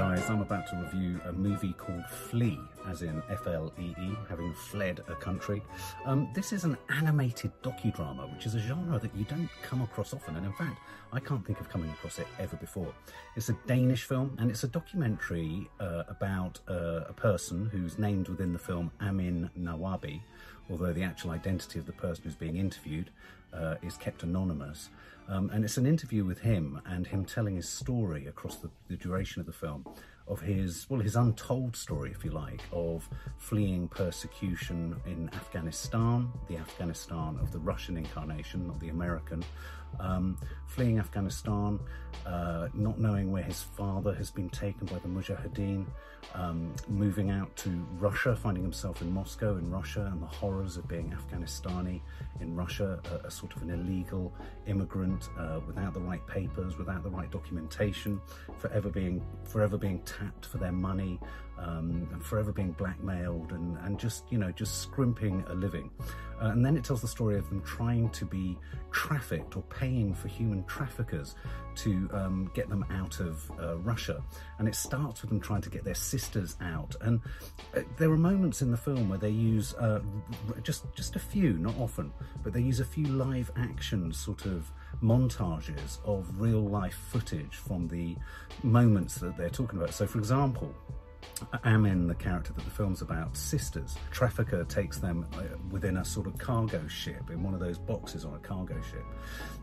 guys, I'm about to review a movie called Flee, as in F-L-E-E, having fled a country. Um, this is an animated docudrama, which is a genre that you don't come across often, and in fact, I can't think of coming across it ever before. It's a Danish film, and it's a documentary uh, about uh, a person who's named within the film Amin Nawabi, although the actual identity of the person who's being interviewed uh, is kept anonymous. Um, and it's an interview with him and him telling his story across the, the, duration of the film of his, well, his untold story, if you like, of fleeing persecution in Afghanistan, the Afghanistan of the Russian incarnation, not the American, um, fleeing Afghanistan, uh, not knowing where his father has been taken by the Mujahideen, um, moving out to Russia, finding himself in Moscow in Russia, and the horrors of being Afghanistani in Russia, a, a sort of an illegal immigrant uh, without the right papers, without the right documentation, forever being forever being for their money, um, and forever being blackmailed, and, and just you know just scrimping a living. Uh, and then it tells the story of them trying to be trafficked or paying for human traffickers to um, get them out of uh, Russia. And it starts with them trying to get their sisters out. And uh, there are moments in the film where they use uh, just, just a few, not often, but they use a few live action sort of montages of real life footage from the moments that they're talking about. So, for example, Amin, the character that the film's about, sisters. Trafficker takes them uh, within a sort of cargo ship, in one of those boxes on a cargo ship.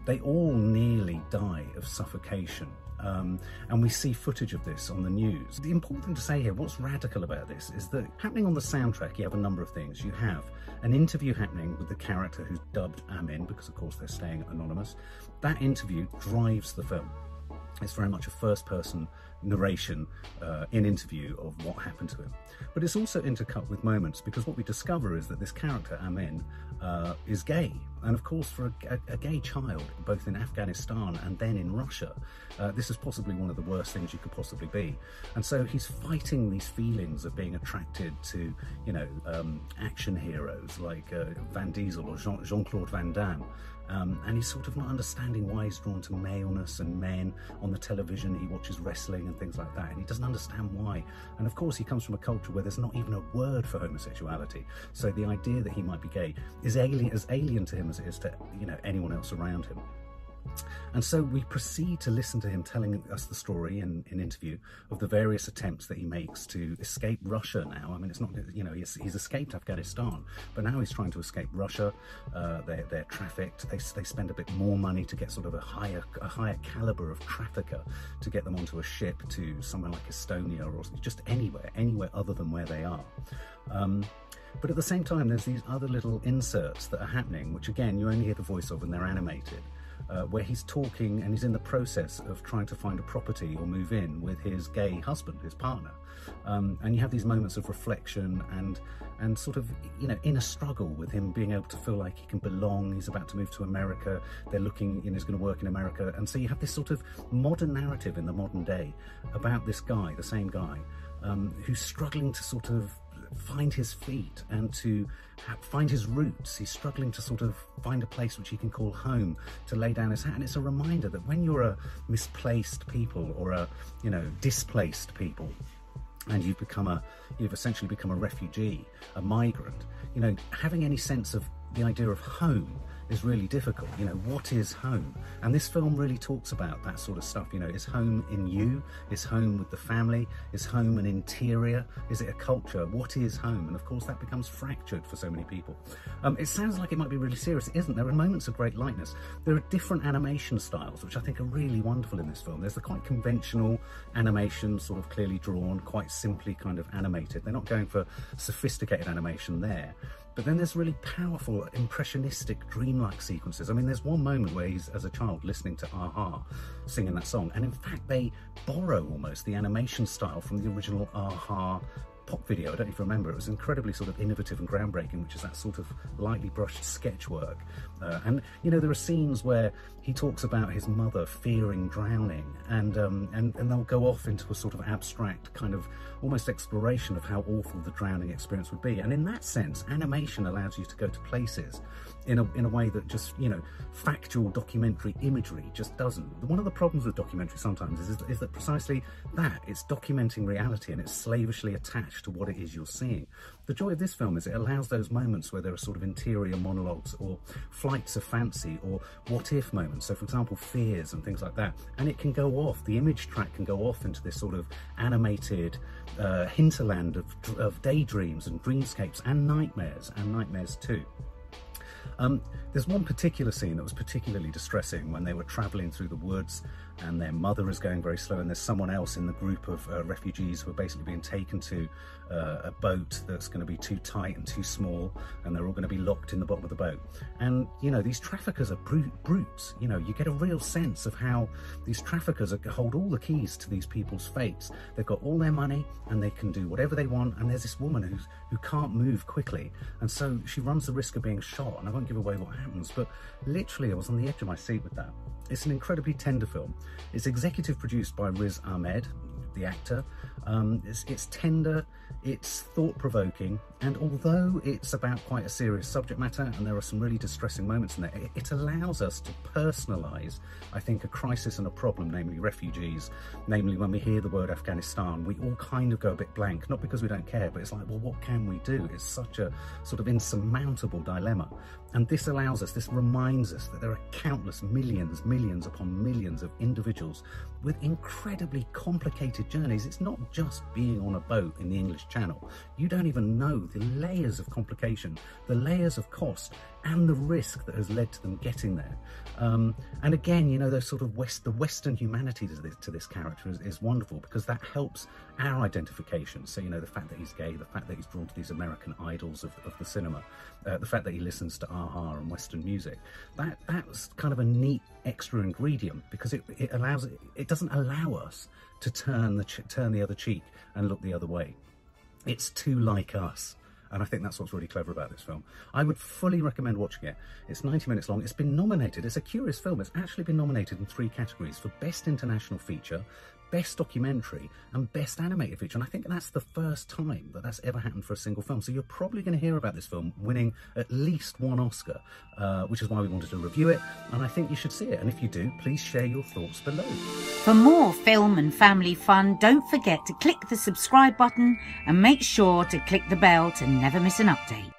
They all nearly die of suffocation. Um, and we see footage of this on the news. The important thing to say here, what's radical about this, is that happening on the soundtrack, you have a number of things. You have an interview happening with the character who's dubbed Amin, because of course they're staying anonymous. That interview drives the film. It's very much a first person narration uh, in interview of what happened to him. But it's also intercut with moments because what we discover is that this character, Amin, uh, is gay. And of course, for a, a, gay child, both in Afghanistan and then in Russia, uh, this is possibly one of the worst things you could possibly be. And so he's fighting these feelings of being attracted to, you know, um, action heroes like uh, Van Diesel or Jean Claude Van Damme. Um, and he's sort of not understanding why he's drawn to maleness and men on the television. He watches wrestling and things like that, and he doesn't understand why. And of course, he comes from a culture where there's not even a word for homosexuality. So the idea that he might be gay is alien, as alien to him as it is to you know anyone else around him. And so we proceed to listen to him telling us the story in an in interview of the various attempts that he makes to escape Russia now. I mean, it's not, you know, he's, he's escaped Afghanistan, but now he's trying to escape Russia. Uh, they're, they're trafficked. They, they spend a bit more money to get sort of a higher, a higher caliber of trafficker to get them onto a ship to somewhere like Estonia or just anywhere, anywhere other than where they are. Um, but at the same time, there's these other little inserts that are happening, which again, you only hear the voice of when they're animated uh, where he's talking and he's in the process of trying to find a property or move in with his gay husband, his partner. Um, and you have these moments of reflection and and sort of you know inner struggle with him being able to feel like he can belong. He's about to move to America. They're looking, you know, he's going to work in America, and so you have this sort of modern narrative in the modern day about this guy, the same guy, um, who's struggling to sort of find his feet and to find his roots. He's struggling to sort of find a place which he can call home to lay down his hat. And it's a reminder that when you're a misplaced people or a, you know, displaced people, and you've become a, you've essentially become a refugee, a migrant, you know, having any sense of the idea of home is really difficult. You know, what is home? And this film really talks about that sort of stuff. You know, is home in you? Is home with the family? Is home an interior? Is it a culture? What is home? And of course, that becomes fractured for so many people. Um, it sounds like it might be really serious. Isn't. There are moments of great lightness. There are different animation styles, which I think are really wonderful in this film. There's the quite conventional animation, sort of clearly drawn, quite simply kind of animated. They're not going for sophisticated animation there. But then there's really powerful, impressionistic, dreamlike sequences. I mean, there's one moment where he's, as a child, listening to a-ha singing that song. And in fact, they borrow almost the animation style from the original a-ha pop video. I don't even remember. It was incredibly sort of innovative and groundbreaking, which is that sort of lightly brushed sketch work. Uh, and you know, there are scenes where he talks about his mother fearing drowning, and um, and and they'll go off into a sort of abstract kind of almost exploration of how awful the drowning experience would be. And in that sense, animation allows you to go to places in a, in a way that just, you know, factual documentary imagery just doesn't. One of the problems with documentary sometimes is, is that precisely that, it's documenting reality and it's slavishly attached to what it is you're seeing. The joy of this film is it allows those moments where there are sort of interior monologues or flights of fancy or what if moments. So, for example, fears and things like that. And it can go off, the image track can go off into this sort of animated uh, hinterland of, of daydreams and dreamscapes and nightmares, and nightmares too. Um, there's one particular scene that was particularly distressing when they were travelling through the woods and their mother is going very slow and there's someone else in the group of uh, refugees who are basically being taken to uh, a boat that's going to be too tight and too small and they're all going to be locked in the bottom of the boat. And you know these traffickers are brute, brutes. You know you get a real sense of how these traffickers are, hold all the keys to these people's fates. They've got all their money and they can do whatever they want and there's this woman who's who can't move quickly. And so she runs the risk of being shot and I won't give away what happens but literally I was on the edge of my seat with that. It's an incredibly tender film. It's executive produced by Riz Ahmed, the actor. Um, it's, it's tender, it's thought-provoking, and although it's about quite a serious subject matter and there are some really distressing moments in there, it, it allows us to personalise, I think, a crisis and a problem, namely refugees. Namely, when we hear the word Afghanistan, we all kind of go a bit blank, not because we don't care, but it's like, well, what can we do? It's such a sort of insurmountable dilemma. And this allows us, this reminds us that there are countless millions, millions upon millions of individuals with incredibly complicated journeys. It's not just being on a boat in the English Channel. You don't even know the layers of complication, the layers of cost, and the risk that has led to them getting there. Um, and again, you know, the sort of West, the Western humanity to this, to this character is, is, wonderful because that helps our identification. So, you know, the fact that he's gay, the fact that he's drawn to these American idols of, of the cinema, uh, the fact that he listens to a-ha and Western music, that that's kind of a neat extra ingredient because it, it allows it, it doesn't allow us to turn the turn the other cheek and look the other way. It's too like us. And I think that's what's really clever about this film. I would fully recommend watching it. It's 90 minutes long. It's been nominated. It's a curious film. It's actually been nominated in three categories for Best International Feature, Best Documentary and Best Animated Feature. And I think that's the first time that that's ever happened for a single film. So you're probably going to hear about this film winning at least one Oscar, uh, which is why we wanted to review it. And I think you should see it. And if you do, please share your thoughts below. For more film and family fun, don't forget to click the subscribe button and make sure to click the bell to never miss an update.